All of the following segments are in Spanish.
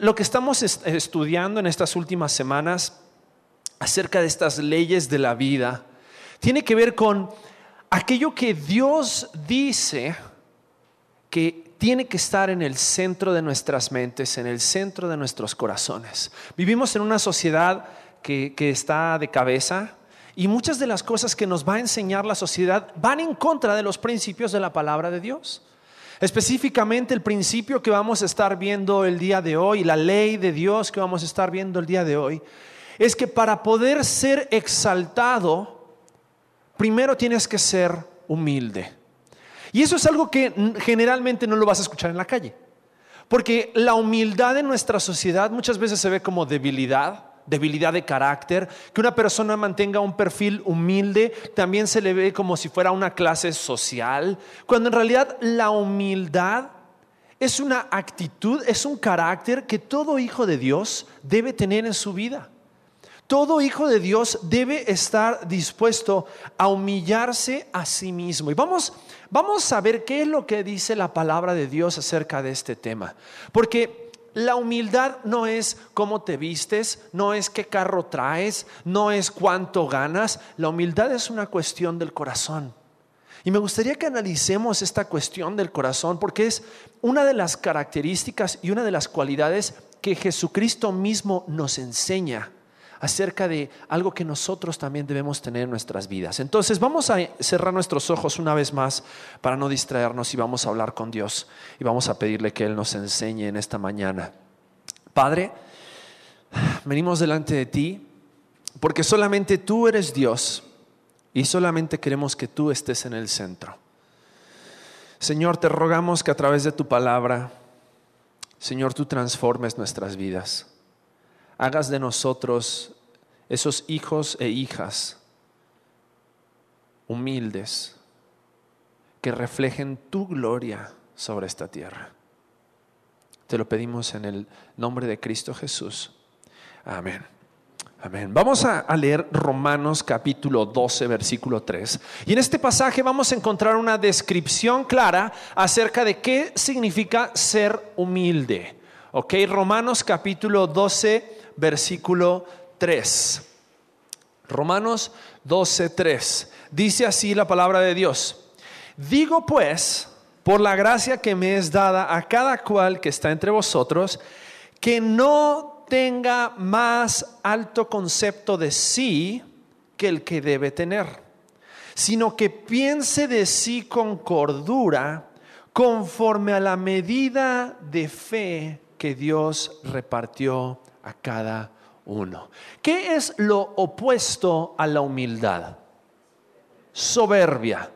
Lo que estamos estudiando en estas últimas semanas acerca de estas leyes de la vida tiene que ver con aquello que Dios dice que tiene que estar en el centro de nuestras mentes, en el centro de nuestros corazones. Vivimos en una sociedad que, que está de cabeza y muchas de las cosas que nos va a enseñar la sociedad van en contra de los principios de la palabra de Dios. Específicamente el principio que vamos a estar viendo el día de hoy, la ley de Dios que vamos a estar viendo el día de hoy, es que para poder ser exaltado, primero tienes que ser humilde. Y eso es algo que generalmente no lo vas a escuchar en la calle. Porque la humildad en nuestra sociedad muchas veces se ve como debilidad, debilidad de carácter, que una persona mantenga un perfil humilde, también se le ve como si fuera una clase social, cuando en realidad la humildad es una actitud, es un carácter que todo hijo de Dios debe tener en su vida. Todo hijo de Dios debe estar dispuesto a humillarse a sí mismo. Y vamos, vamos a ver qué es lo que dice la palabra de Dios acerca de este tema. Porque la humildad no es cómo te vistes, no es qué carro traes, no es cuánto ganas. La humildad es una cuestión del corazón. Y me gustaría que analicemos esta cuestión del corazón porque es una de las características y una de las cualidades que Jesucristo mismo nos enseña acerca de algo que nosotros también debemos tener en nuestras vidas. Entonces vamos a cerrar nuestros ojos una vez más para no distraernos y vamos a hablar con Dios y vamos a pedirle que Él nos enseñe en esta mañana. Padre, venimos delante de ti porque solamente tú eres Dios y solamente queremos que tú estés en el centro. Señor, te rogamos que a través de tu palabra, Señor, tú transformes nuestras vidas hagas de nosotros esos hijos e hijas humildes que reflejen tu gloria sobre esta tierra. Te lo pedimos en el nombre de Cristo Jesús. Amén. Amén. Vamos a, leer Romanos capítulo 12, versículo 3. Y en este pasaje vamos a encontrar una descripción clara acerca de qué significa ser humilde. Ok, Romanos capítulo 12, versículo 3. Romanos 12, 3. Dice así la palabra de Dios. Digo pues, por la gracia que me es dada a cada cual que está entre vosotros, que no tenga más alto concepto de sí que el que debe tener, sino que piense de sí con cordura, conforme a la medida de fe que Dios repartió a cada uno. ¿Qué es lo opuesto a la humildad? Soberbia.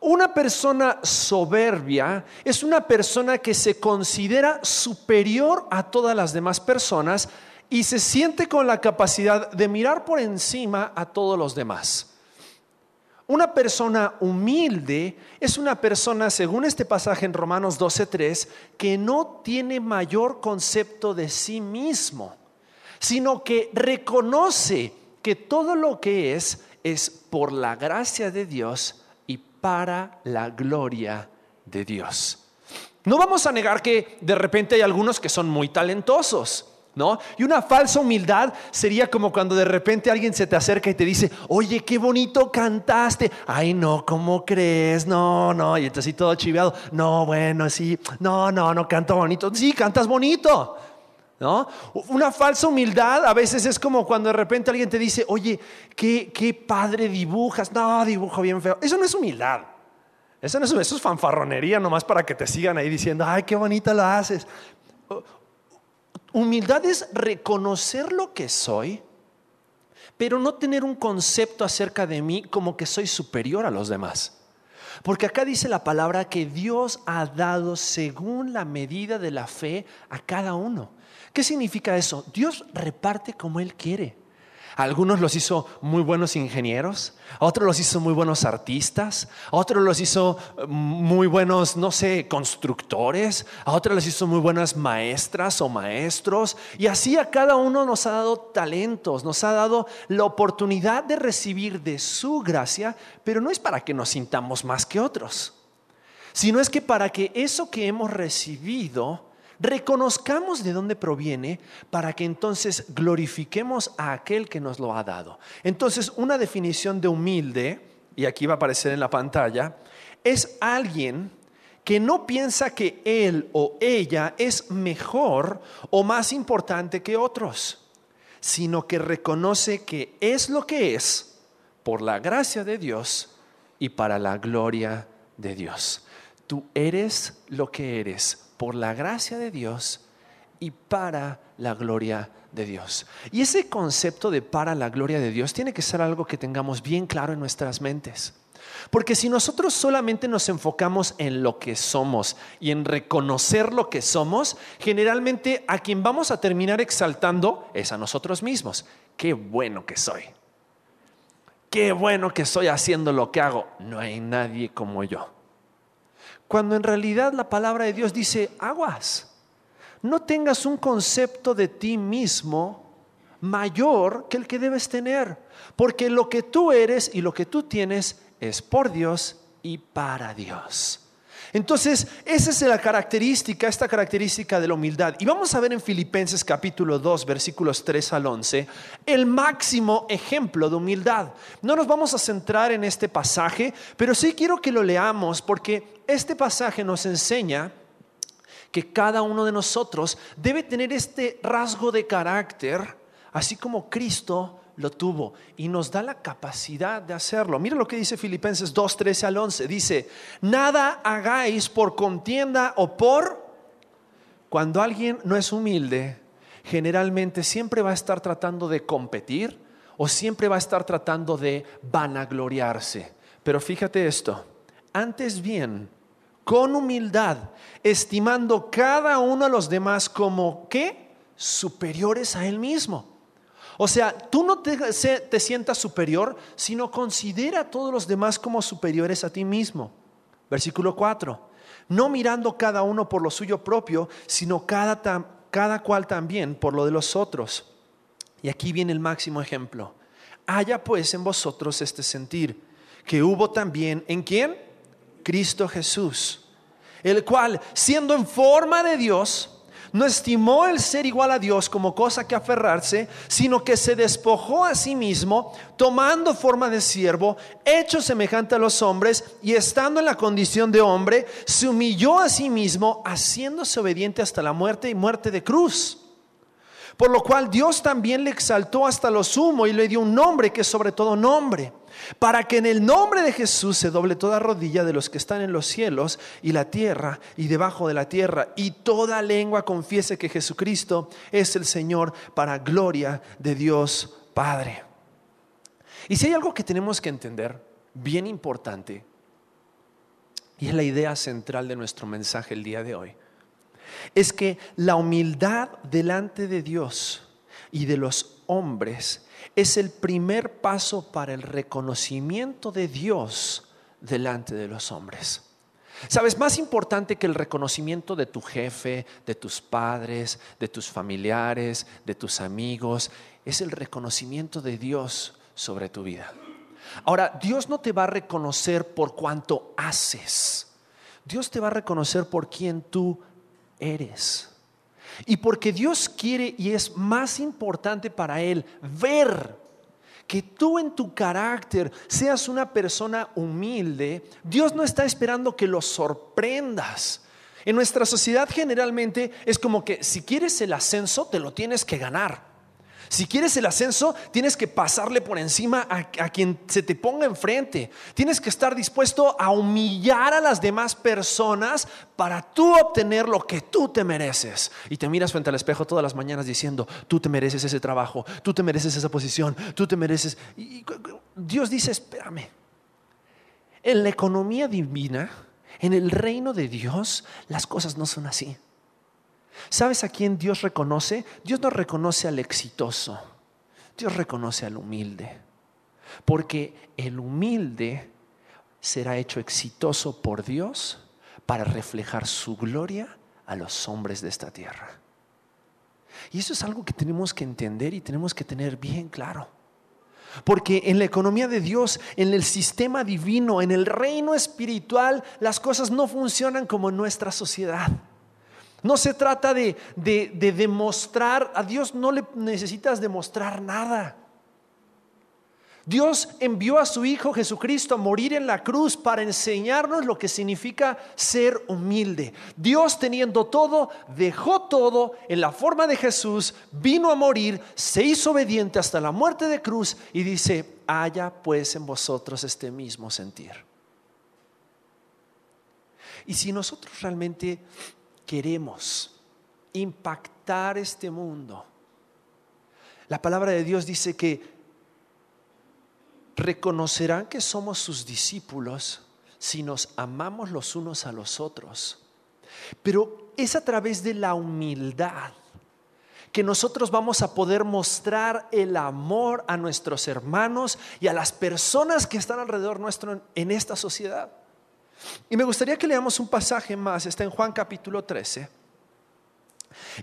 Una persona soberbia es una persona que se considera superior a todas las demás personas y se siente con la capacidad de mirar por encima a todos los demás. Una persona humilde es una persona, según este pasaje en Romanos 12.3, que no tiene mayor concepto de sí mismo, sino que reconoce que todo lo que es es por la gracia de Dios y para la gloria de Dios. No vamos a negar que de repente hay algunos que son muy talentosos ¿no? Y una falsa humildad sería como cuando de repente alguien se te acerca y te dice, oye, qué bonito cantaste. Ay, no, ¿cómo crees? No, no. Y entonces todo chiveado. No, bueno, sí. No, no, no canto bonito. Sí, cantas bonito. ¿No? Una falsa humildad a veces es como cuando de repente alguien te dice, oye, qué, qué padre dibujas. No, dibujo bien feo. Eso no es humildad. Eso no es, eso es fanfarronería nomás para que te sigan ahí diciendo, ay, qué bonita lo haces. Humildad es reconocer lo que soy, pero no tener un concepto acerca de mí como que soy superior a los demás. Porque acá dice la palabra que Dios ha dado según la medida de la fe a cada uno. ¿Qué significa eso? Dios reparte como Él quiere algunos los hizo muy buenos ingenieros, a otros los hizo muy buenos artistas, a otros los hizo eh, muy buenos, no sé, constructores, a otros los hizo muy buenas maestras o maestros. Y así a cada uno nos ha dado talentos, nos ha dado la oportunidad de recibir de su gracia, pero no es para que nos sintamos más que otros, sino es que para que eso que hemos recibido reconozcamos de dónde proviene para que entonces glorifiquemos a aquel que nos lo ha dado. Entonces, una definición de humilde, y aquí va a aparecer en la pantalla, es alguien que no piensa que él o ella es mejor o más importante que otros, sino que reconoce que es lo que es por la gracia de Dios y para la gloria de Dios. Tú eres lo que eres por la gracia de Dios y para la gloria de Dios. Y ese concepto de para la gloria de Dios tiene que ser algo que tengamos bien claro en nuestras mentes. Porque si nosotros solamente nos enfocamos en lo que somos y en reconocer lo que somos, generalmente a quien vamos a terminar exaltando es a nosotros mismos. Qué bueno que soy. Qué bueno que soy haciendo lo que hago. No hay nadie como yo. Cuando en realidad la palabra de Dios dice, aguas, no tengas un concepto de ti mismo mayor que el que debes tener, porque lo que tú eres y lo que tú tienes es por Dios y para Dios. Entonces, esa es la característica, esta característica de la humildad. Y vamos a ver en Filipenses capítulo 2, versículos 3 al 11, el máximo ejemplo de humildad. No nos vamos a centrar en este pasaje, pero sí quiero que lo leamos porque este pasaje nos enseña que cada uno de nosotros debe tener este rasgo de carácter, así como Cristo lo tuvo y nos da la capacidad de hacerlo. Mira lo que dice Filipenses 2, 13 al 11. Dice, nada hagáis por contienda o por... Cuando alguien no es humilde, generalmente siempre va a estar tratando de competir o siempre va a estar tratando de vanagloriarse. Pero fíjate esto, antes bien, con humildad, estimando cada uno a los demás como ¿qué? Superiores a él mismo o sea, tú no te, sientas superior, sino considera a todos los demás como superiores a ti mismo. Versículo 4. No mirando cada uno por lo suyo propio, sino cada, cada cual también por lo de los otros. Y aquí viene el máximo ejemplo. Haya pues en vosotros este sentir, que hubo también en quién? Cristo Jesús, el cual, siendo en forma de Dios, no estimó el ser igual a Dios como cosa que aferrarse, sino que se despojó a sí mismo, tomando forma de siervo, hecho semejante a los hombres, y estando en la condición de hombre, se humilló a sí mismo, haciéndose obediente hasta la muerte y muerte de cruz. Por lo cual Dios también le exaltó hasta lo sumo y le dio un nombre que es sobre todo nombre para que en el nombre de Jesús se doble toda rodilla de los que están en los cielos y la tierra y debajo de la tierra, y toda lengua confiese que Jesucristo es el Señor para gloria de Dios Padre. Y si hay algo que tenemos que entender, bien importante, y es la idea central de nuestro mensaje el día de hoy, es que la humildad delante de Dios y de los hombres es el primer paso para el reconocimiento de Dios delante de los hombres. Sabes, más importante que el reconocimiento de tu jefe, de tus padres, de tus familiares, de tus amigos, es el reconocimiento de Dios sobre tu vida. Ahora, Dios no te va a reconocer por cuanto haces. Dios te va a reconocer por quien tú eres. Y porque Dios quiere y es más importante para Él ver que tú en tu carácter seas una persona humilde, Dios no está esperando que lo sorprendas. En nuestra sociedad generalmente es como que si quieres el ascenso, te lo tienes que ganar. Si quieres el ascenso, tienes que pasarle por encima a, quien se te ponga enfrente. Tienes que estar dispuesto a humillar a las demás personas para tú obtener lo que tú te mereces. Y te miras frente al espejo todas las mañanas diciendo, tú te mereces ese trabajo, tú te mereces esa posición, tú te mereces... Y Dios dice, espérame. En la economía divina, en el reino de Dios, las cosas no son así. ¿Sabes a quién Dios reconoce? Dios no reconoce al exitoso, Dios reconoce al humilde. Porque el humilde será hecho exitoso por Dios para reflejar su gloria a los hombres de esta tierra. Y eso es algo que tenemos que entender y tenemos que tener bien claro. Porque en la economía de Dios, en el sistema divino, en el reino espiritual, las cosas no funcionan como en nuestra sociedad. No se trata de, de demostrar, a Dios no le necesitas demostrar nada. Dios envió a su Hijo Jesucristo a morir en la cruz para enseñarnos lo que significa ser humilde. Dios teniendo todo, dejó todo en la forma de Jesús, vino a morir, se hizo obediente hasta la muerte de cruz y dice, haya pues en vosotros este mismo sentir. Y si nosotros realmente queremos impactar este mundo, la palabra de Dios dice que reconocerán que somos sus discípulos si nos amamos los unos a los otros. Pero es a través de la humildad que nosotros vamos a poder mostrar el amor a nuestros hermanos y a las personas que están alrededor nuestro en esta sociedad. Y me gustaría que leamos un pasaje más, está en Juan capítulo 13.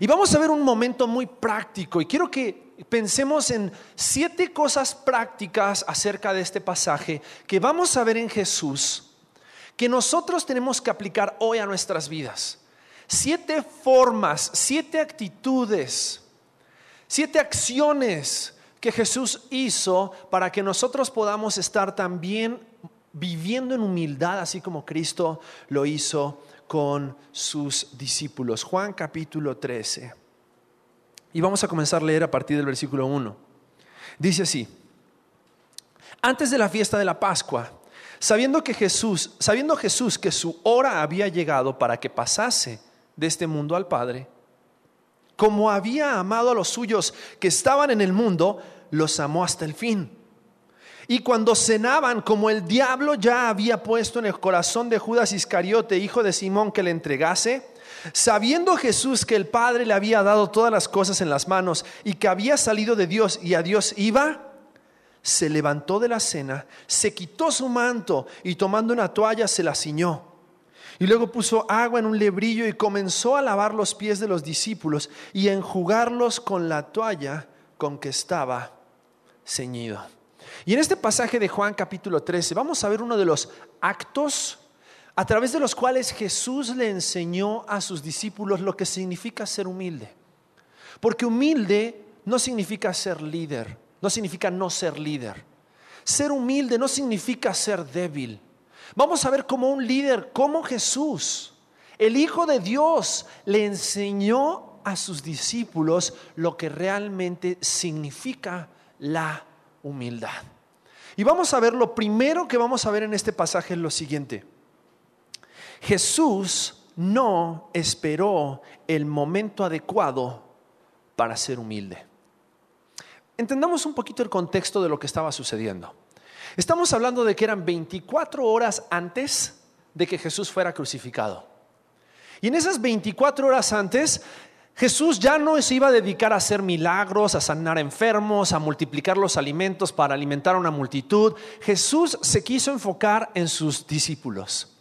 Y vamos a ver un momento muy práctico y quiero que pensemos en siete cosas prácticas acerca de este pasaje que vamos a ver en Jesús, que nosotros tenemos que aplicar hoy a nuestras vidas. Siete formas, siete actitudes, siete acciones que Jesús hizo para que nosotros podamos estar también viviendo en humildad, así como Cristo lo hizo con sus discípulos. Juan capítulo 13. Y vamos a comenzar a leer a partir del versículo 1. Dice así, antes de la fiesta de la Pascua, sabiendo que Jesús, sabiendo Jesús que su hora había llegado para que pasase de este mundo al Padre, como había amado a los suyos que estaban en el mundo, los amó hasta el fin. Y cuando cenaban, como el diablo ya había puesto en el corazón de Judas Iscariote, hijo de Simón, que le entregase, Sabiendo Jesús que el Padre le había dado todas las cosas en las manos y que había salido de Dios y a Dios iba, se levantó de la cena, se quitó su manto y tomando una toalla se la ciñó. Y luego puso agua en un lebrillo y comenzó a lavar los pies de los discípulos y a enjugarlos con la toalla con que estaba ceñido. Y en este pasaje de Juan capítulo 13 vamos a ver uno de los actos a través de los cuales Jesús le enseñó a sus discípulos lo que significa ser humilde. Porque humilde no significa ser líder, no significa no ser líder. Ser humilde no significa ser débil. Vamos a ver cómo un líder, como Jesús, el Hijo de Dios, le enseñó a sus discípulos lo que realmente significa la humildad. Y vamos a ver, lo primero que vamos a ver en este pasaje es lo siguiente. Jesús no esperó el momento adecuado para ser humilde. Entendamos un poquito el contexto de lo que estaba sucediendo. Estamos hablando de que eran 24 horas antes de que Jesús fuera crucificado. Y en esas 24 horas antes, Jesús ya no se iba a dedicar a hacer milagros, a sanar enfermos, a multiplicar los alimentos para alimentar a una multitud. Jesús se quiso enfocar en sus discípulos.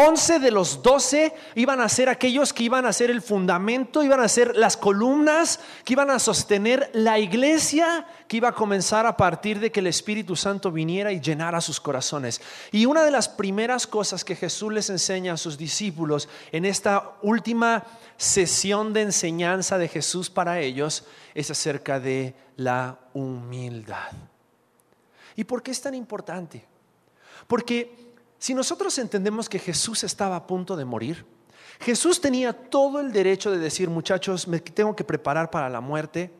Once de los doce iban a ser aquellos que iban a ser el fundamento, iban a ser las columnas, que iban a sostener la iglesia que iba a comenzar a partir de que el Espíritu Santo viniera y llenara sus corazones. Y una de las primeras cosas que Jesús les enseña a sus discípulos en esta última sesión de enseñanza de Jesús para ellos es acerca de la humildad. ¿Y por qué es tan importante? Porque si nosotros entendemos que Jesús estaba a punto de morir, Jesús tenía todo el derecho de decir, muchachos, me tengo que preparar para la muerte,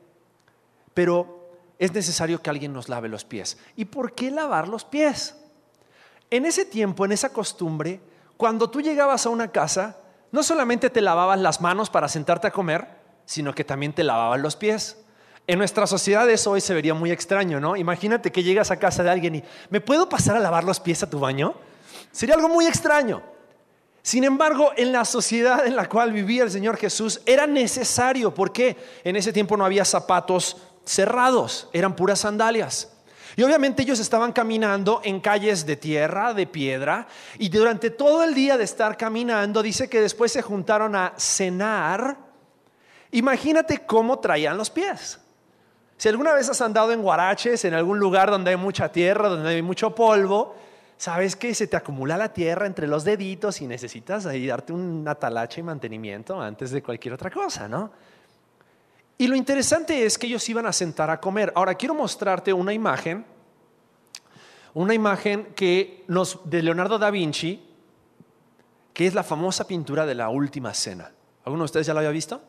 pero es necesario que alguien nos lave los pies. ¿Y por qué lavar los pies? En ese tiempo, en esa costumbre, cuando tú llegabas a una casa, no solamente te lavabas las manos para sentarte a comer, sino que también te lavaban los pies. En nuestra sociedad eso hoy se vería muy extraño, ¿no? Imagínate que llegas a casa de alguien y, ¿me puedo pasar a lavar los pies a tu baño? Sería algo muy extraño. Sin embargo, en la sociedad en la cual vivía el Señor Jesús era necesario, porque en ese tiempo no había zapatos cerrados, eran puras sandalias. Y obviamente ellos estaban caminando en calles de tierra, de piedra, y durante todo el día de estar caminando, dice que después se juntaron a cenar. Imagínate cómo traían los pies. Si alguna vez has andado en Guaraches, en algún lugar donde hay mucha tierra, donde hay mucho polvo, sabes que se te acumula la tierra entre los deditos y necesitas ahí darte un atalache y mantenimiento antes de cualquier otra cosa, ¿no? Y lo interesante es que ellos iban a sentar a comer. Ahora quiero mostrarte una imagen, una imagen que nos, de Leonardo da Vinci, que es la famosa pintura de la Última Cena. ¿Alguno de ustedes ya la había visto?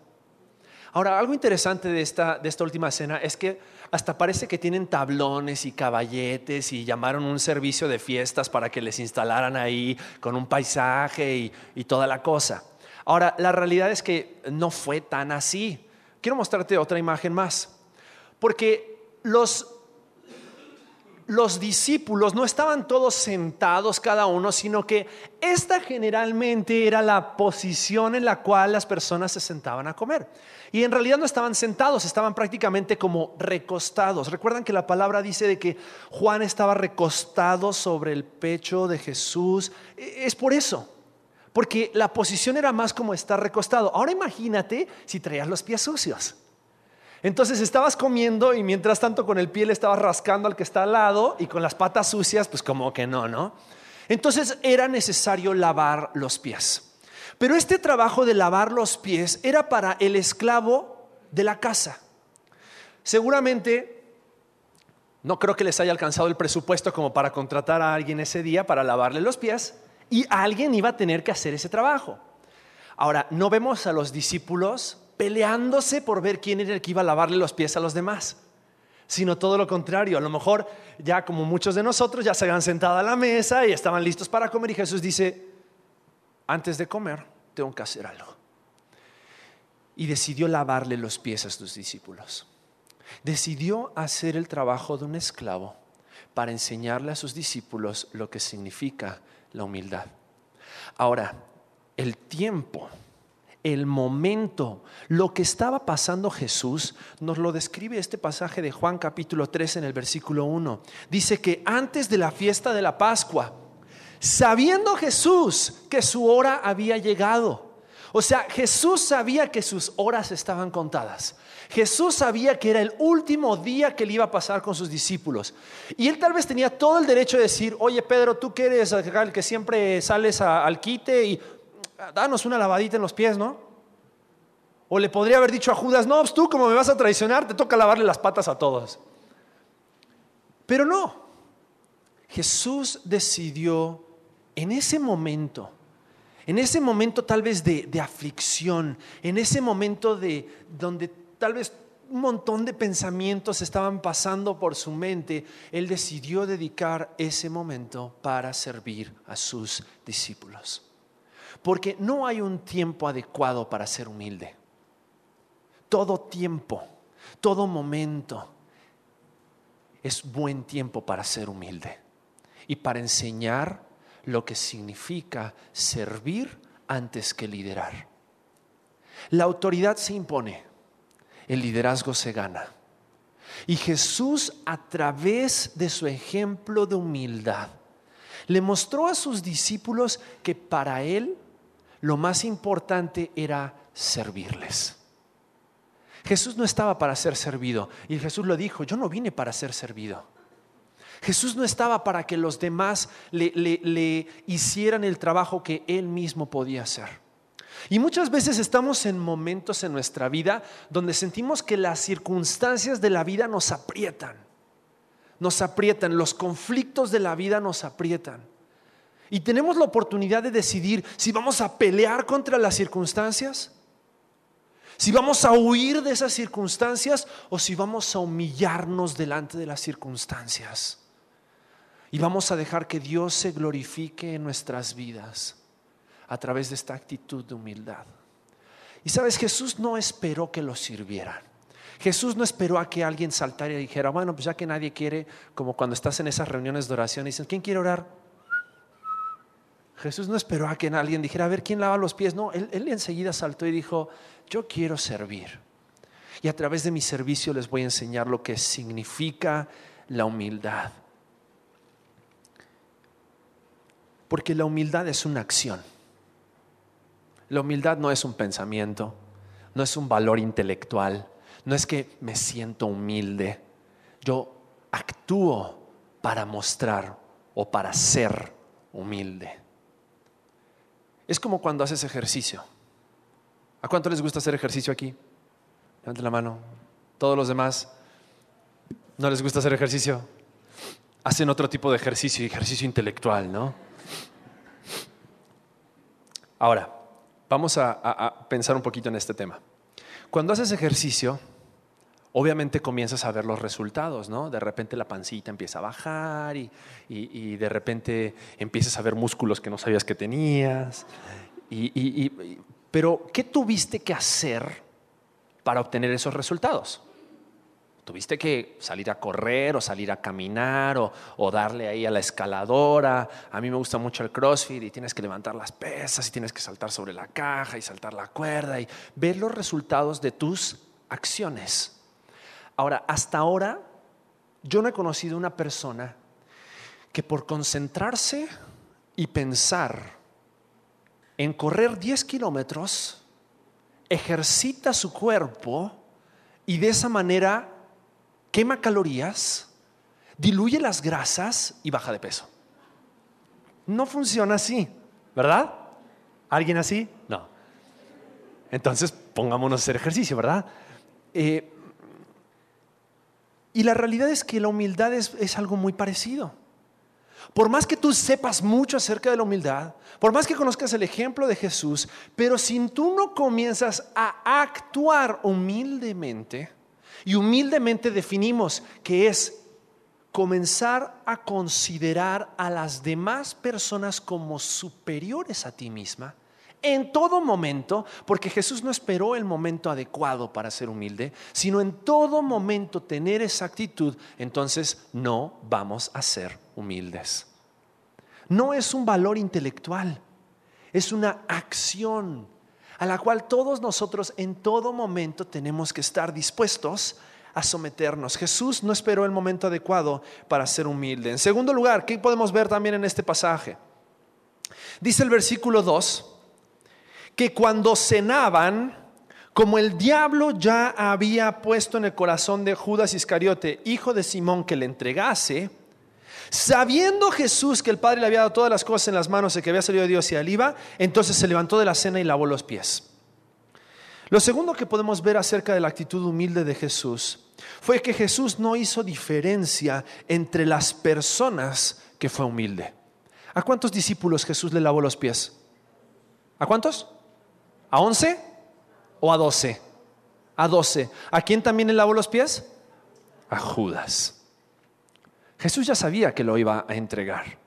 Ahora, algo interesante de esta última cena es que hasta parece que tienen tablones y caballetes y llamaron un servicio de fiestas para que les instalaran ahí con un paisaje y, y toda la cosa. Ahora, la realidad es que no fue tan así. Quiero mostrarte otra imagen más, porque los los discípulos no estaban todos sentados cada uno, sino que esta generalmente era la posición en la cual las personas se sentaban a comer. Y en realidad no estaban sentados, estaban prácticamente como recostados. Recuerdan que la palabra dice de que Juan estaba recostado sobre el pecho de Jesús. E, es por eso, porque la posición era más como estar recostado. Ahora imagínate si traías los pies sucios. Entonces estabas comiendo y mientras tanto con el pie le estabas rascando al que está al lado y con las patas sucias, pues como que no, ¿no? Entonces era necesario lavar los pies. Pero este trabajo de lavar los pies era para el esclavo de la casa. Seguramente no creo que les haya alcanzado el presupuesto como para contratar a alguien ese día para lavarle los pies y alguien iba a tener que hacer ese trabajo. Ahora, no vemos a los discípulos peleándose por ver quién era el que iba a lavarle los pies a los demás, sino todo lo contrario. A lo mejor ya como muchos de nosotros ya se habían sentado a la mesa y estaban listos para comer y Jesús dice, antes de comer tengo que hacer algo. Y decidió lavarle los pies a sus discípulos. Decidió hacer el trabajo de un esclavo para enseñarle a sus discípulos lo que significa la humildad. Ahora, el tiempo el momento, lo que estaba pasando Jesús, nos lo describe este pasaje de Juan capítulo 3 en el versículo 1. Dice que antes de la fiesta de la Pascua, sabiendo Jesús que su hora había llegado, o sea, Jesús sabía que sus horas estaban contadas. Jesús sabía que era el último día que le iba a pasar con sus discípulos. Y él tal vez tenía todo el derecho de decir, oye Pedro, tú que eres el que siempre sales al quite y danos una lavadita en los pies, ¿no? O le podría haber dicho a Judas, no, pues tú como me vas a traicionar, te toca lavarle las patas a todos. Pero no, Jesús decidió en ese momento, en ese momento tal vez de, de aflicción, en ese momento de donde tal vez un montón de pensamientos estaban pasando por su mente, él decidió dedicar ese momento para servir a sus discípulos. Porque no hay un tiempo adecuado para ser humilde. Todo tiempo, todo momento es buen tiempo para ser humilde y para enseñar lo que significa servir antes que liderar. La autoridad se impone, el liderazgo se gana. Y Jesús a través de su ejemplo de humildad le mostró a sus discípulos que para Él lo más importante era servirles. Jesús no estaba para ser servido y Jesús lo dijo, yo no vine para ser servido. Jesús no estaba para que los demás le, hicieran el trabajo que Él mismo podía hacer. Y muchas veces estamos en momentos en nuestra vida donde sentimos que las circunstancias de la vida nos aprietan, nos aprietan, los conflictos de la vida nos aprietan. Y tenemos la oportunidad de decidir si vamos a pelear contra las circunstancias, si vamos a huir de esas circunstancias o si vamos a humillarnos delante de las circunstancias. Y vamos a dejar que Dios se glorifique en nuestras vidas a través de esta actitud de humildad. Y sabes, Jesús no esperó que lo sirvieran. Jesús no esperó a que alguien saltara y dijera, bueno, pues ya que nadie quiere, como cuando estás en esas reuniones de oración y dicen, ¿quién quiere orar? Jesús no esperó a que alguien dijera, a ver, ¿quién lava los pies? No, él, enseguida saltó y dijo, yo quiero servir. Y a través de mi servicio les voy a enseñar lo que significa la humildad. Porque la humildad es una acción. La humildad no es un pensamiento, no es un valor intelectual, no es que me siento humilde. Yo actúo para mostrar o para ser humilde. Es como cuando haces ejercicio. ¿A cuánto les gusta hacer ejercicio aquí? Levanten la mano. Todos los demás, ¿no les gusta hacer ejercicio? Hacen otro tipo de ejercicio, ejercicio intelectual, ¿no? Ahora, vamos a, a pensar un poquito en este tema. Cuando haces ejercicio, obviamente comienzas a ver los resultados, ¿no? De repente la pancita empieza a bajar y, de repente empiezas a ver músculos que no sabías que tenías. pero, ¿qué tuviste que hacer para obtener esos resultados? Tuviste que salir a correr o salir a caminar o, o, darle ahí a la escaladora. A mí me gusta mucho el CrossFit y tienes que levantar las pesas y tienes que saltar sobre la caja y saltar la cuerda y ver los resultados de tus acciones. Ahora, hasta ahora, yo no he conocido una persona que por concentrarse y pensar en correr 10 kilómetros, ejercita su cuerpo y de esa manera quema calorías, diluye las grasas y baja de peso. No funciona así, ¿verdad? ¿Alguien así? No. Entonces pongámonos a hacer ejercicio, ¿verdad? Eh, y la realidad es que la humildad es, algo muy parecido. Por más que tú sepas mucho acerca de la humildad, por más que conozcas el ejemplo de Jesús, pero si tú no comienzas a actuar humildemente, y humildemente definimos que es comenzar a considerar a las demás personas como superiores a ti misma, en todo momento, porque Jesús no esperó el momento adecuado para ser humilde, sino en todo momento tener esa actitud, entonces no vamos a ser humildes. No es un valor intelectual, es una acción a la cual todos nosotros en todo momento tenemos que estar dispuestos a someternos. Jesús no esperó el momento adecuado para ser humilde. En segundo lugar, ¿qué podemos ver también en este pasaje? Dice el versículo 2, que cuando cenaban, como el diablo ya había puesto en el corazón de Judas Iscariote, hijo de Simón, que le entregase, sabiendo Jesús que el Padre le había dado todas las cosas en las manos y que había salido de Dios y él iba, entonces se levantó de la cena y lavó los pies. Lo segundo que podemos ver acerca de la actitud humilde de Jesús fue que Jesús no hizo diferencia entre las personas que fue humilde. ¿A cuántos discípulos Jesús le lavó los pies? ¿A cuántos? ¿A 11 o a 12? A 12. ¿A quién también le lavó los pies? A Judas. Jesús ya sabía que lo iba a entregar.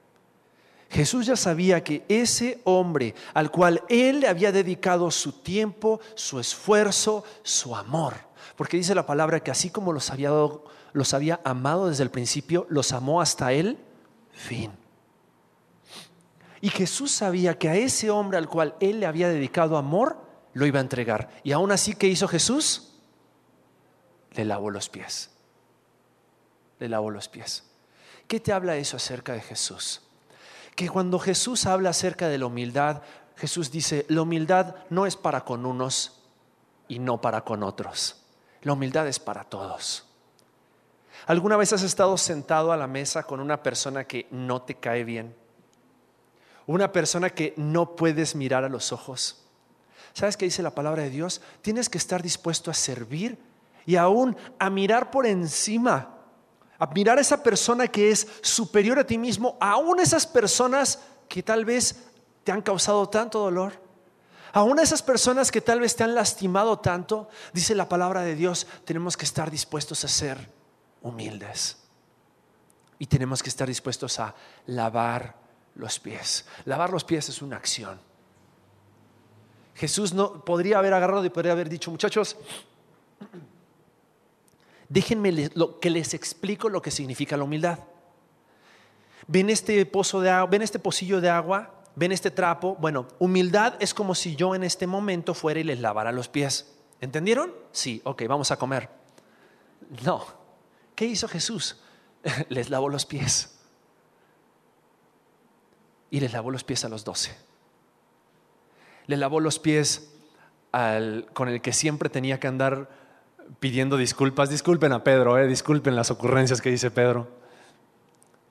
Jesús ya sabía que ese hombre al cual él le había dedicado su tiempo, su esfuerzo, su amor, porque dice la palabra que así como los había, los había amado desde el principio, los amó hasta el fin. Y Jesús sabía que a ese hombre al cual él le había dedicado amor, lo iba a entregar. Y aún así, ¿qué hizo Jesús? Le lavó los pies. Le lavó los pies. ¿Qué te habla eso acerca de Jesús? Que cuando Jesús habla acerca de la humildad, Jesús dice, la humildad no es para con unos y no para con otros. La humildad es para todos. ¿Alguna vez has estado sentado a la mesa con una persona que no te cae bien? Una persona que no puedes mirar a los ojos. ¿Sabes qué dice la palabra de Dios? Tienes que estar dispuesto a servir y aún a mirar por encima, a mirar a esa persona que es superior a ti mismo, aún esas personas que tal vez te han causado tanto dolor. Aún esas personas que tal vez te han lastimado tanto, dice la palabra de Dios, tenemos que estar dispuestos a ser humildes. Y tenemos que estar dispuestos a lavar los pies. Lavar los pies es una acción. Jesús no podría haber agarrado y podría haber dicho, muchachos, déjenme lo, que les explico lo que significa la humildad. Ven este pozo de agua, ven este pocillo de agua, ven este trapo. Bueno, humildad es como si yo en este momento fuera y les lavara los pies. ¿Entendieron? Sí, ok, vamos a comer. No. ¿Qué hizo Jesús? les lavó los pies y les lavó los pies a los doce. Le lavó los pies al, con el que siempre tenía que andar pidiendo disculpas. Disculpen a Pedro, eh, disculpen las ocurrencias que dice Pedro.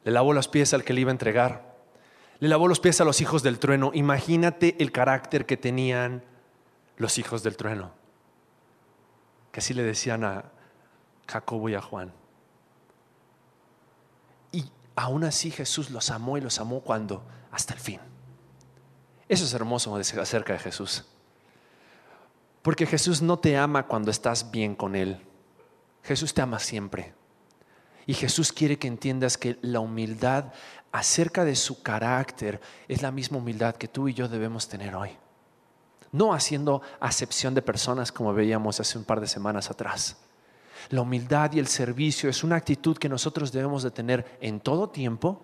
Le lavó los pies al que le iba a entregar. Le lavó los pies a los hijos del trueno. Imagínate el carácter que tenían los hijos del trueno. Que así le decían a Jacobo y a Juan. Aún así Jesús los amó y los amó cuando hasta el fin. Eso es hermoso acerca de Jesús. Porque Jesús no te ama cuando estás bien con Él. Jesús te ama siempre. Y Jesús quiere que entiendas que la humildad acerca de su carácter es la misma humildad que tú y yo debemos tener hoy. No haciendo acepción de personas como veíamos hace un par de semanas atrás. La humildad y el servicio es una actitud que nosotros debemos de tener en todo tiempo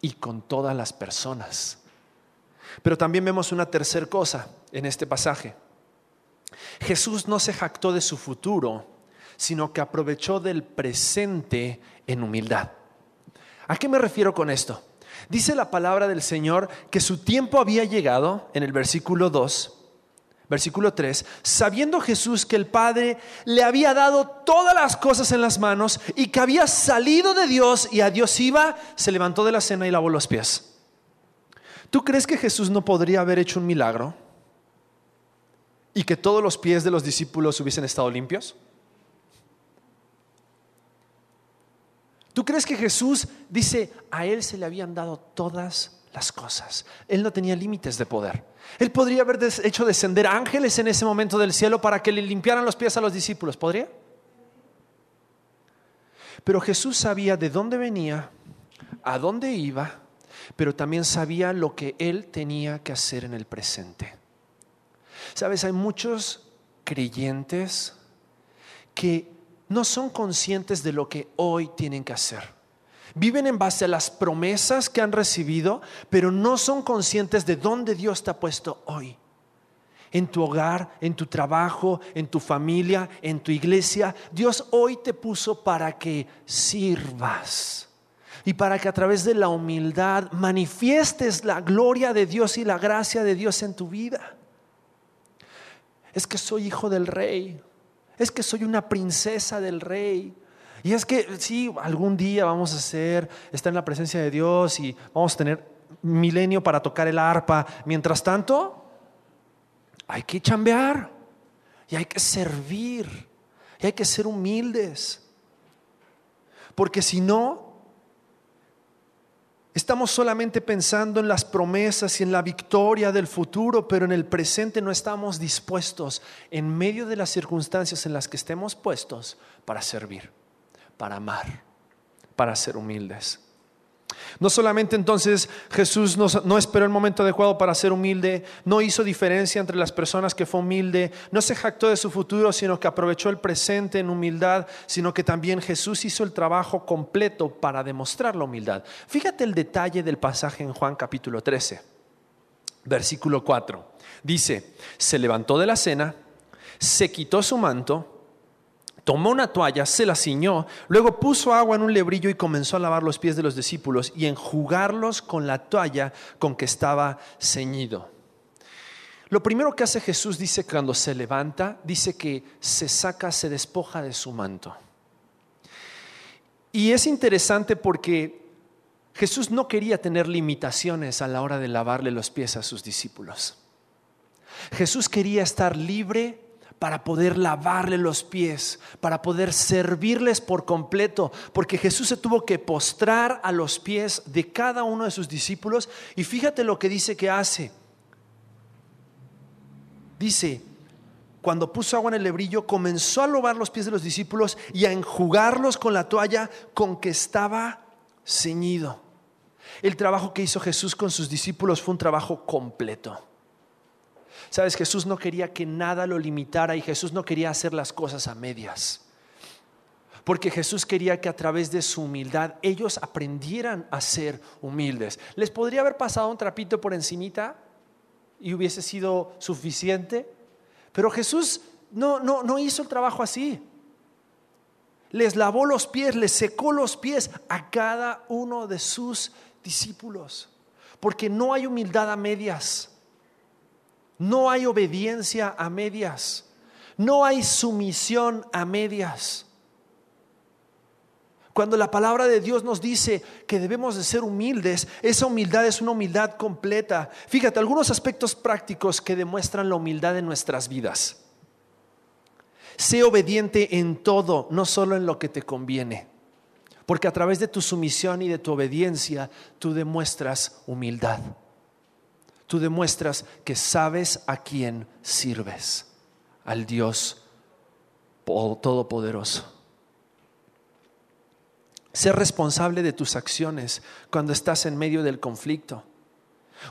y con todas las personas. Pero también vemos una tercera cosa en este pasaje. Jesús no se jactó de su futuro, sino que aprovechó del presente en humildad. ¿A qué me refiero con esto? Dice la palabra del Señor que su tiempo había llegado en el versículo 2, versículo 3, sabiendo Jesús que el Padre le había dado todas las cosas en las manos y que había salido de Dios y a Dios iba, se levantó de la cena y lavó los pies. ¿Tú crees que Jesús no podría haber hecho un milagro y que todos los pies de los discípulos hubiesen estado limpios? ¿Tú crees que Jesús dice, a Él se le habían dado todas las cosas? Él no tenía límites de poder. Él podría haber hecho descender ángeles en ese momento del cielo para que le limpiaran los pies a los discípulos. ¿Podría? Pero Jesús sabía de dónde venía, a dónde iba, pero también sabía lo que Él tenía que hacer en el presente. Sabes, hay muchos creyentes que no son conscientes de lo que hoy tienen que hacer. Viven en base a las promesas que han recibido, pero no son conscientes de dónde Dios te ha puesto hoy. En tu hogar, en tu trabajo, en tu familia, en tu iglesia. Dios hoy te puso para que sirvas y para que a través de la humildad manifiestes la gloria de Dios y la gracia de Dios en tu vida. Es que soy hijo del rey. Es que soy una princesa del rey. Y es que sí, algún día vamos a ser, estar en la presencia de Dios y vamos a tener milenio para tocar el arpa. Mientras tanto, hay que chambear y hay que servir y hay que ser humildes. Porque si no, Estamos solamente pensando en las promesas y en la victoria del futuro, pero en el presente no estamos dispuestos, en medio de las circunstancias en las que estemos puestos, para servir, para amar, para ser humildes. No solamente entonces Jesús no, esperó el momento adecuado para ser humilde, no hizo diferencia entre las personas que fue humilde, no se jactó de su futuro, sino que aprovechó el presente en humildad, sino que también Jesús hizo el trabajo completo para demostrar la humildad. Fíjate el detalle del pasaje en Juan capítulo 13, versículo 4. Dice, se levantó de la cena, se quitó su manto, tomó una toalla, se la ciñó, luego puso agua en un lebrillo y comenzó a lavar los pies de los discípulos y enjugarlos con la toalla con que estaba ceñido. Lo primero que hace Jesús dice cuando se levanta, dice que se saca, se despoja de su manto. Y es interesante porque Jesús no quería tener limitaciones a la hora de lavarle los pies a sus discípulos. Jesús quería estar libre para poder lavarle los pies, para poder servirles por completo, porque Jesús se tuvo que postrar a los pies de cada uno de sus discípulos y fíjate lo que dice que hace. Dice, cuando puso agua en el lebrillo, comenzó a lavar los pies de los discípulos y a enjugarlos con la toalla con que estaba ceñido. El trabajo que hizo Jesús con sus discípulos fue un trabajo completo. Sabes, Jesús no quería que nada lo limitara y Jesús no quería hacer las cosas a medias. Porque Jesús quería que a través de su humildad ellos aprendieran a ser humildes. ¿Les podría haber pasado un trapito por encimita y hubiese sido suficiente? Pero Jesús no, no, no hizo el trabajo así. Les lavó los pies, les secó los pies a cada uno de sus discípulos. Porque no hay humildad a medias. No hay obediencia a medias. No hay sumisión a medias. Cuando la palabra de Dios nos dice que debemos de ser humildes, esa humildad es una humildad completa. Fíjate, algunos aspectos prácticos que demuestran la humildad en nuestras vidas. Sé obediente en todo, no solo en lo que te conviene. Porque a través de tu sumisión y de tu obediencia, tú demuestras humildad. Tú demuestras que sabes a quién sirves, al Dios Todopoderoso. Ser responsable de tus acciones cuando estás en medio del conflicto.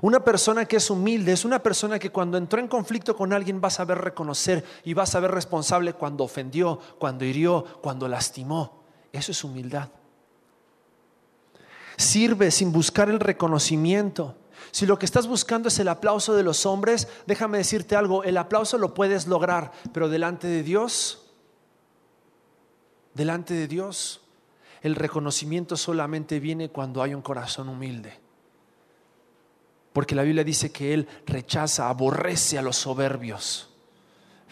Una persona que es humilde es una persona que cuando entró en conflicto con alguien va a saber reconocer y va a saber responsable cuando ofendió, cuando hirió, cuando lastimó. Eso es humildad. Sirve sin buscar el reconocimiento. Si lo que estás buscando es el aplauso de los hombres, déjame decirte algo, el aplauso lo puedes lograr, pero delante de Dios, delante de Dios, el reconocimiento solamente viene cuando hay un corazón humilde. Porque la Biblia dice que Él rechaza, aborrece a los soberbios,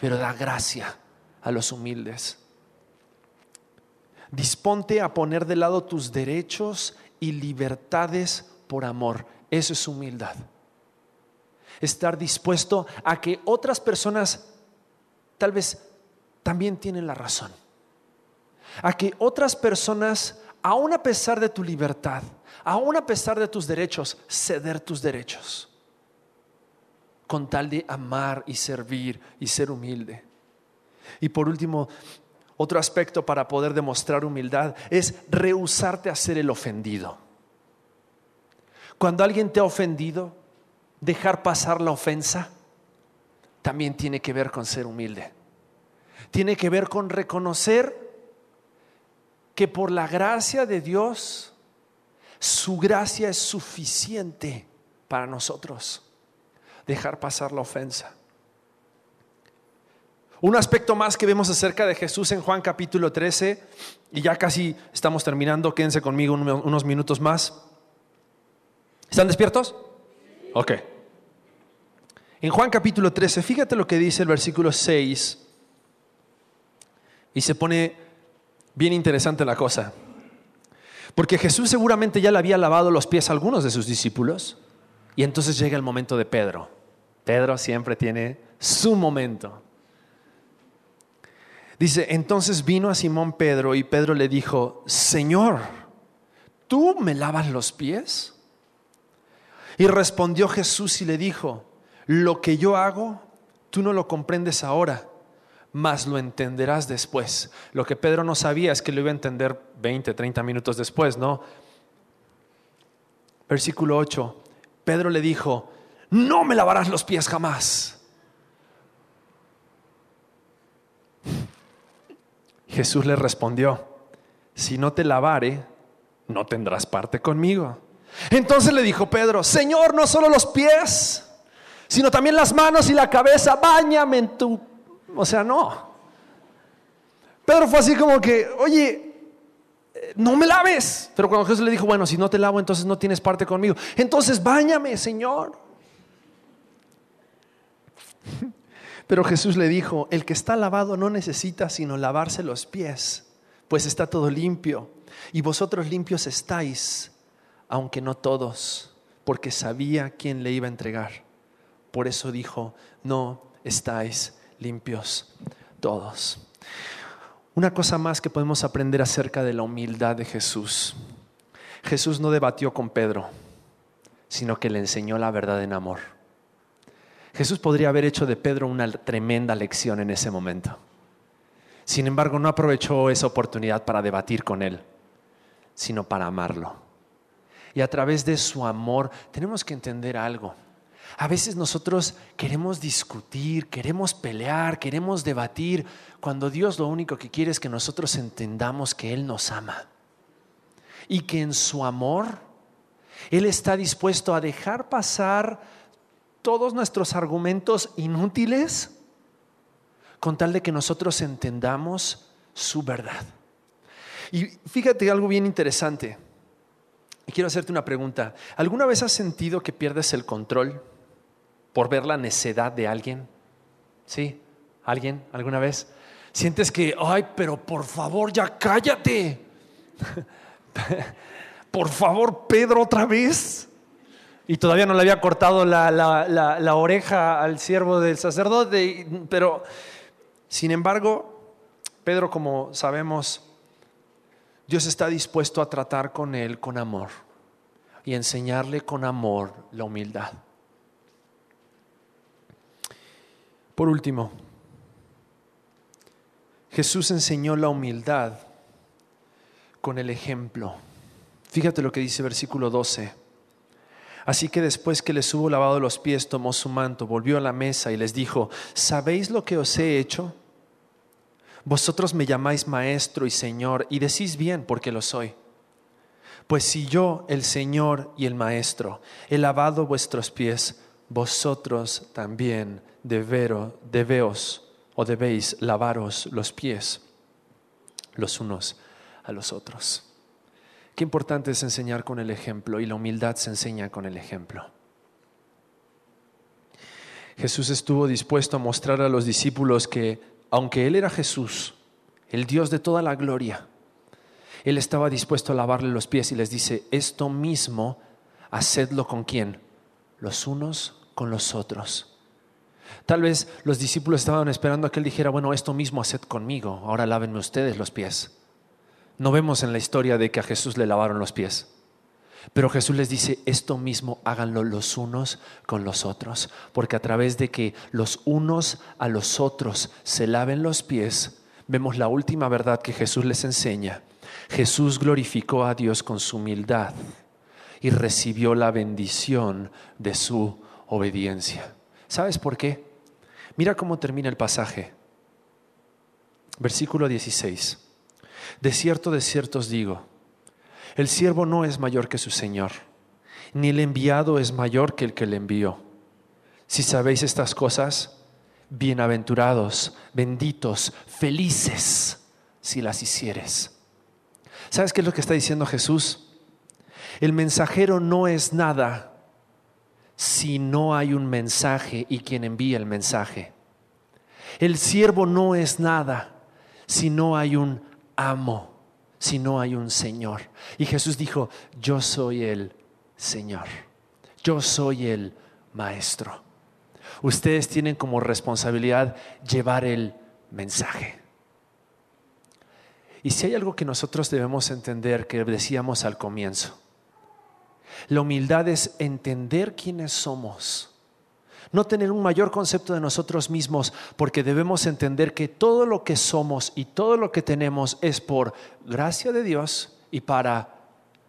pero da gracia a los humildes. Disponte a poner de lado tus derechos y libertades por amor. Eso es humildad. Estar dispuesto a que otras personas tal vez también tienen la razón. A que otras personas, aun a pesar de tu libertad, aún a pesar de tus derechos, ceder tus derechos, con tal de amar y servir y ser humilde. Y por último, otro aspecto para poder demostrar humildad es rehusarte a ser el ofendido. Cuando alguien te ha ofendido, dejar pasar la ofensa también tiene que ver con ser humilde. Tiene que ver con reconocer que por la gracia de Dios su gracia es suficiente para nosotros. Dejar pasar la ofensa. Un aspecto más que vemos acerca de Jesús en Juan capítulo 13, y ya casi estamos terminando, quédense conmigo unos minutos más. ¿Están despiertos? Ok. En Juan capítulo 13, fíjate lo que dice el versículo 6, y se pone bien interesante la cosa. Porque Jesús seguramente ya le había lavado los pies a algunos de sus discípulos. Y entonces llega el momento de Pedro. Pedro siempre tiene su momento. Dice, entonces vino a Simón Pedro y Pedro le dijo, Señor, ¿tú me lavas los pies? Y respondió Jesús y le dijo, lo que yo hago, tú no lo comprendes ahora más lo entenderás después. Lo que Pedro no sabía es que lo iba a entender 20, 30 minutos después, ¿no? Versículo 8. Pedro le dijo, no me lavarás los pies jamás. Jesús le respondió, si no te lavare, no tendrás parte conmigo. Entonces le dijo Pedro, Señor, no solo los pies, sino también las manos y la cabeza, báñame en tu o sea, no. Pedro fue así como que, oye, no me laves. Pero cuando Jesús le dijo, bueno, si no te lavo, entonces no tienes parte conmigo. Entonces, báñame, Señor. Pero Jesús le dijo, el que está lavado no necesita sino lavarse los pies, pues está todo limpio. Y vosotros limpios estáis, aunque no todos, porque sabía quién le iba a entregar. Por eso dijo, no estáis limpios todos. Una cosa más que podemos aprender acerca de la humildad de Jesús. Jesús no debatió con Pedro, sino que le enseñó la verdad en amor. Jesús podría haber hecho de Pedro una tremenda lección en ese momento. Sin embargo, no aprovechó esa oportunidad para debatir con él, sino para amarlo. Y a través de su amor tenemos que entender algo. A veces nosotros queremos discutir, queremos pelear, queremos debatir, cuando Dios lo único que quiere es que nosotros entendamos que Él nos ama y que en su amor Él está dispuesto a dejar pasar todos nuestros argumentos inútiles con tal de que nosotros entendamos su verdad. Y fíjate algo bien interesante. Quiero hacerte una pregunta. ¿Alguna vez has sentido que pierdes el control? por ver la necedad de alguien? ¿Sí? ¿Alguien alguna vez? Sientes que, ay, pero por favor ya cállate. por favor, Pedro, otra vez. Y todavía no le había cortado la, oreja al siervo del sacerdote, pero sin embargo, Pedro, como sabemos, Dios está dispuesto a tratar con él con amor y enseñarle con amor la humildad. Por último, Jesús enseñó la humildad con el ejemplo. Fíjate lo que dice versículo 12. Así que después que les hubo lavado los pies, tomó su manto, volvió a la mesa y les dijo, ¿sabéis lo que os he hecho? Vosotros me llamáis maestro y señor y decís bien porque lo soy. Pues si yo, el Señor y el Maestro, he lavado vuestros pies, vosotros también debero, debeos o debéis lavaros los pies los unos a los otros. Qué importante es enseñar con el ejemplo y la humildad se enseña con el ejemplo. Jesús estuvo dispuesto a mostrar a los discípulos que, aunque Él era Jesús, el Dios de toda la gloria, Él estaba dispuesto a lavarle los pies y les dice, esto mismo, hacedlo con quién? Los unos con los otros. Tal vez los discípulos estaban esperando a que Él dijera, bueno, esto mismo haced conmigo, ahora lávenme ustedes los pies. No vemos en la historia de que a Jesús le lavaron los pies. Pero Jesús les dice, esto mismo háganlo los unos con los otros, porque a través de que los unos a los otros se laven los pies, vemos la última verdad que Jesús les enseña. Jesús glorificó a Dios con su humildad y recibió la bendición de su obediencia. ¿Sabes por qué? Mira cómo termina el pasaje. Versículo 16. De cierto, de cierto os digo, el siervo no es mayor que su Señor, ni el enviado es mayor que el que le envió. Si sabéis estas cosas, bienaventurados, benditos, felices, si las hicieres. ¿Sabes qué es lo que está diciendo Jesús? El mensajero no es nada si no hay un mensaje y quien envía el mensaje. El siervo no es nada si no hay un amo si no hay un Señor. Y Jesús dijo, yo soy el Señor, yo soy el Maestro. Ustedes tienen como responsabilidad llevar el mensaje. Y si hay algo que nosotros debemos entender, que decíamos al comienzo, la humildad es entender quiénes somos no tener un mayor concepto de nosotros mismos, porque debemos entender que todo lo que somos y todo lo que tenemos es por gracia de Dios y para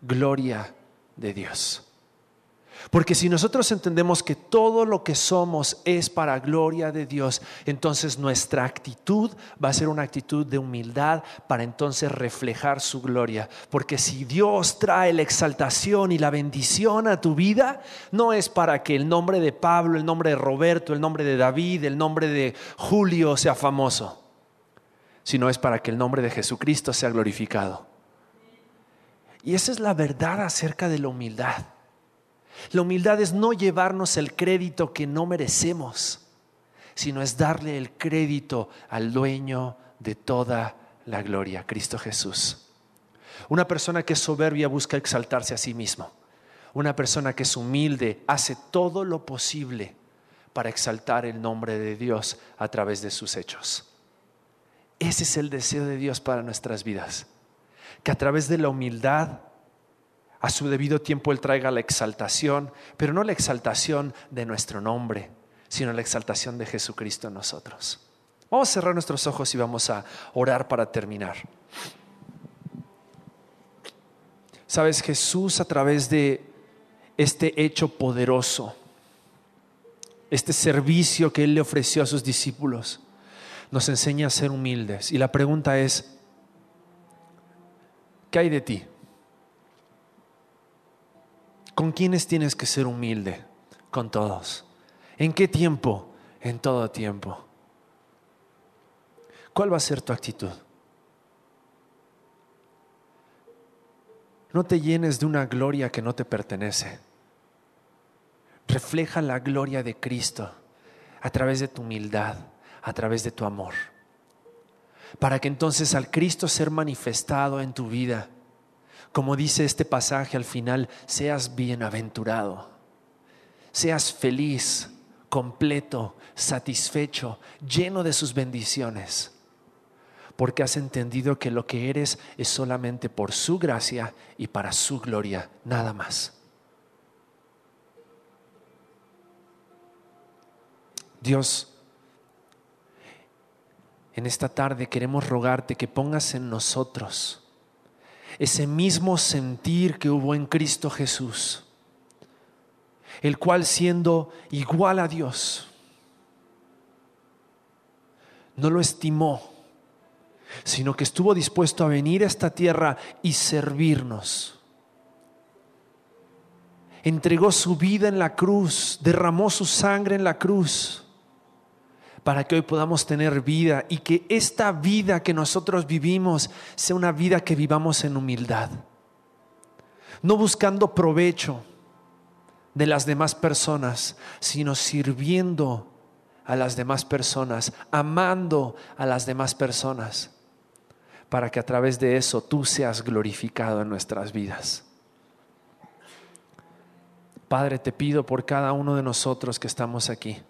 gloria de Dios. Porque si nosotros entendemos que todo lo que somos es para gloria de Dios, entonces nuestra actitud va a ser una actitud de humildad para entonces reflejar su gloria. Porque si Dios trae la exaltación y la bendición a tu vida, no es para que el nombre de Pablo, el nombre de Roberto, el nombre de David, el nombre de Julio sea famoso, sino es para que el nombre de Jesucristo sea glorificado. Y esa es la verdad acerca de la humildad. La humildad es no llevarnos el crédito que no merecemos, sino es darle el crédito al dueño de toda la gloria, Cristo Jesús. Una persona que es soberbia busca exaltarse a sí mismo. Una persona que es humilde hace todo lo posible para exaltar el nombre de Dios a través de sus hechos. Ese es el deseo de Dios para nuestras vidas. Que a través de la humildad a su debido tiempo Él traiga la exaltación, pero no la exaltación de nuestro nombre, sino la exaltación de Jesucristo en nosotros. Vamos a cerrar nuestros ojos y vamos a orar para terminar. Sabes, Jesús a través de este hecho poderoso, este servicio que Él le ofreció a sus discípulos, nos enseña a ser humildes. Y la pregunta es, ¿qué hay de ti? ¿Con quiénes tienes que ser humilde? Con todos. ¿En qué tiempo? En todo tiempo. ¿Cuál va a ser tu actitud? No te llenes de una gloria que no te pertenece. Refleja la gloria de Cristo a través de tu humildad, a través de tu amor. Para que entonces al Cristo ser manifestado en tu vida, como dice este pasaje al final, seas bienaventurado, seas feliz, completo, satisfecho, lleno de sus bendiciones, porque has entendido que lo que eres es solamente por su gracia y para su gloria, nada más. Dios, en esta tarde queremos rogarte que pongas en nosotros ese mismo sentir que hubo en Cristo Jesús, el cual siendo igual a Dios, no lo estimó, sino que estuvo dispuesto a venir a esta tierra y servirnos. Entregó su vida en la cruz, derramó su sangre en la cruz para que hoy podamos tener vida y que esta vida que nosotros vivimos sea una vida que vivamos en humildad, no buscando provecho de las demás personas, sino sirviendo a las demás personas, amando a las demás personas, para que a través de eso tú seas glorificado en nuestras vidas. Padre, te pido por cada uno de nosotros que estamos aquí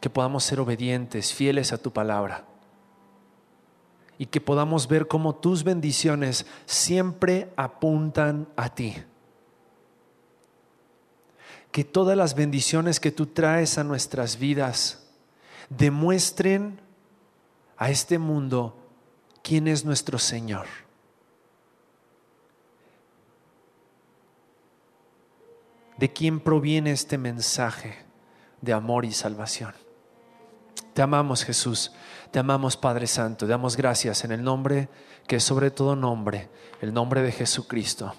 que podamos ser obedientes, fieles a tu palabra. Y que podamos ver cómo tus bendiciones siempre apuntan a ti. Que todas las bendiciones que tú traes a nuestras vidas demuestren a este mundo quién es nuestro Señor. De quién proviene este mensaje de amor y salvación. Te amamos Jesús, te amamos Padre Santo, damos gracias en el nombre que es sobre todo nombre, el nombre de Jesucristo.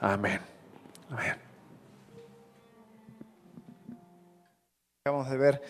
Amén. Amén. Acabamos de ver